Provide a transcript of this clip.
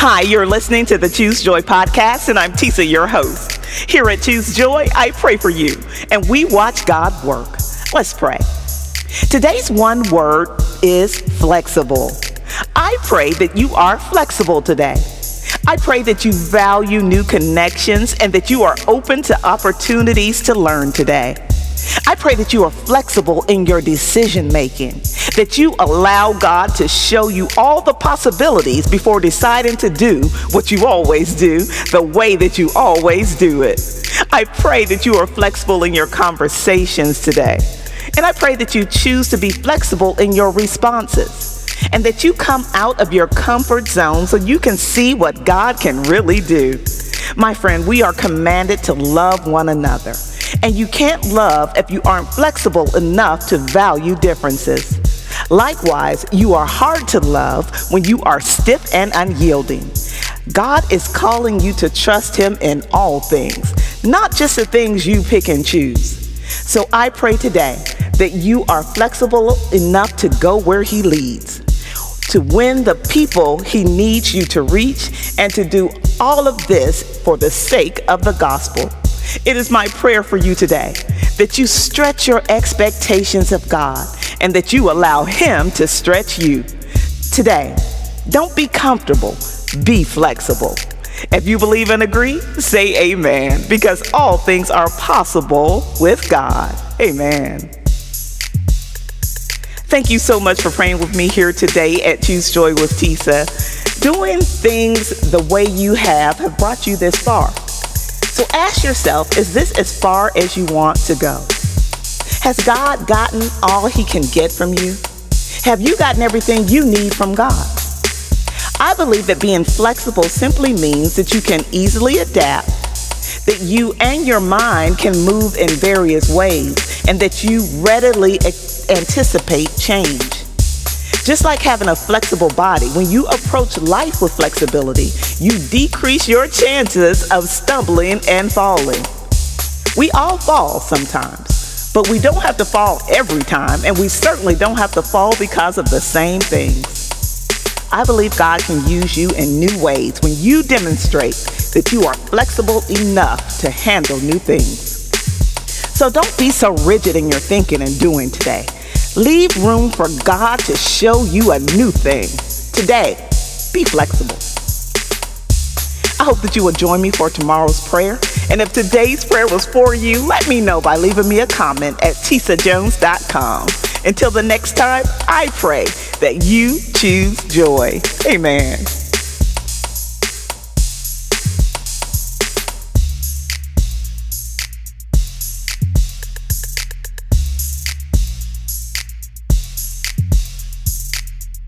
Hi, you're listening to the Choose Joy podcast, and I'm Tisa, your host. Here at Choose Joy, I pray for you, and we watch God work. Let's pray. Today's one word is flexible. I pray that you are flexible today. I pray that you value new connections and that you are open to opportunities to learn today. I pray that you are flexible in your decision making, that you allow God to show you all the possibilities before deciding to do what you always do the way that you always do it. I pray that you are flexible in your conversations today. And I pray that you choose to be flexible in your responses and that you come out of your comfort zone so you can see what God can really do. My friend, we are commanded to love one another. And you can't love if you aren't flexible enough to value differences. Likewise, you are hard to love when you are stiff and unyielding. God is calling you to trust Him in all things, not just the things you pick and choose. So I pray today that you are flexible enough to go where He leads, to win the people He needs you to reach, and to do all of this for the sake of the gospel. It is my prayer for you today that you stretch your expectations of God and that you allow Him to stretch you. Today, don't be comfortable, be flexible. If you believe and agree, say amen, because all things are possible with God. Amen. Thank you so much for praying with me here today at Choose Joy with Tisa. Doing things the way you have have brought you this far. So ask yourself is this as far as you want to go? Has God gotten all he can get from you? Have you gotten everything you need from God? I believe that being flexible simply means that you can easily adapt, that you and your mind can move in various ways, and that you readily anticipate change. Just like having a flexible body, when you approach life with flexibility, you decrease your chances of stumbling and falling. We all fall sometimes, but we don't have to fall every time, and we certainly don't have to fall because of the same things. I believe God can use you in new ways when you demonstrate that you are flexible enough to handle new things. So don't be so rigid in your thinking and doing today. Leave room for God to show you a new thing. Today, be flexible. I hope that you will join me for tomorrow's prayer. And if today's prayer was for you, let me know by leaving me a comment at tisajones.com. Until the next time, I pray that you choose joy. Amen.